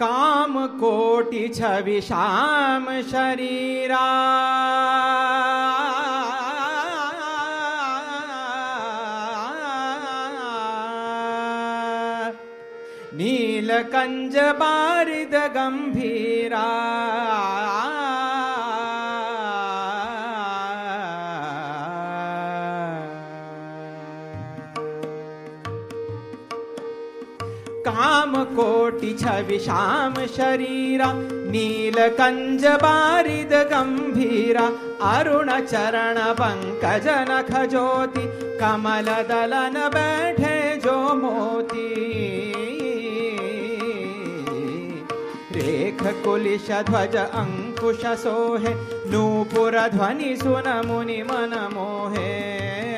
काम कोटि छवि श्याम शरीरा। नीलकञ्ज बारिद गम्भीरा। काम कोटि छवि श्याम शरीरा नीलकञ्ज बारिद गम्भीरा अरुण चरण पङ्कज नख ज्योति कमल दलन बैठे जो मोती रेख कुलिश ध्वज अंकुश सोहे नूपुर ध्वनि सुन मुनि मन मोहे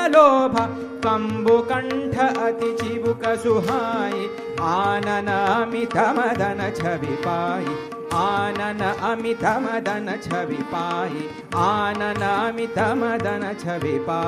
लोभ कम्बुकण्ठ अति आनन अमिथमदन छवि पाई आनन अमिथमदन छवि पाई आनन अमिथमदन छविपा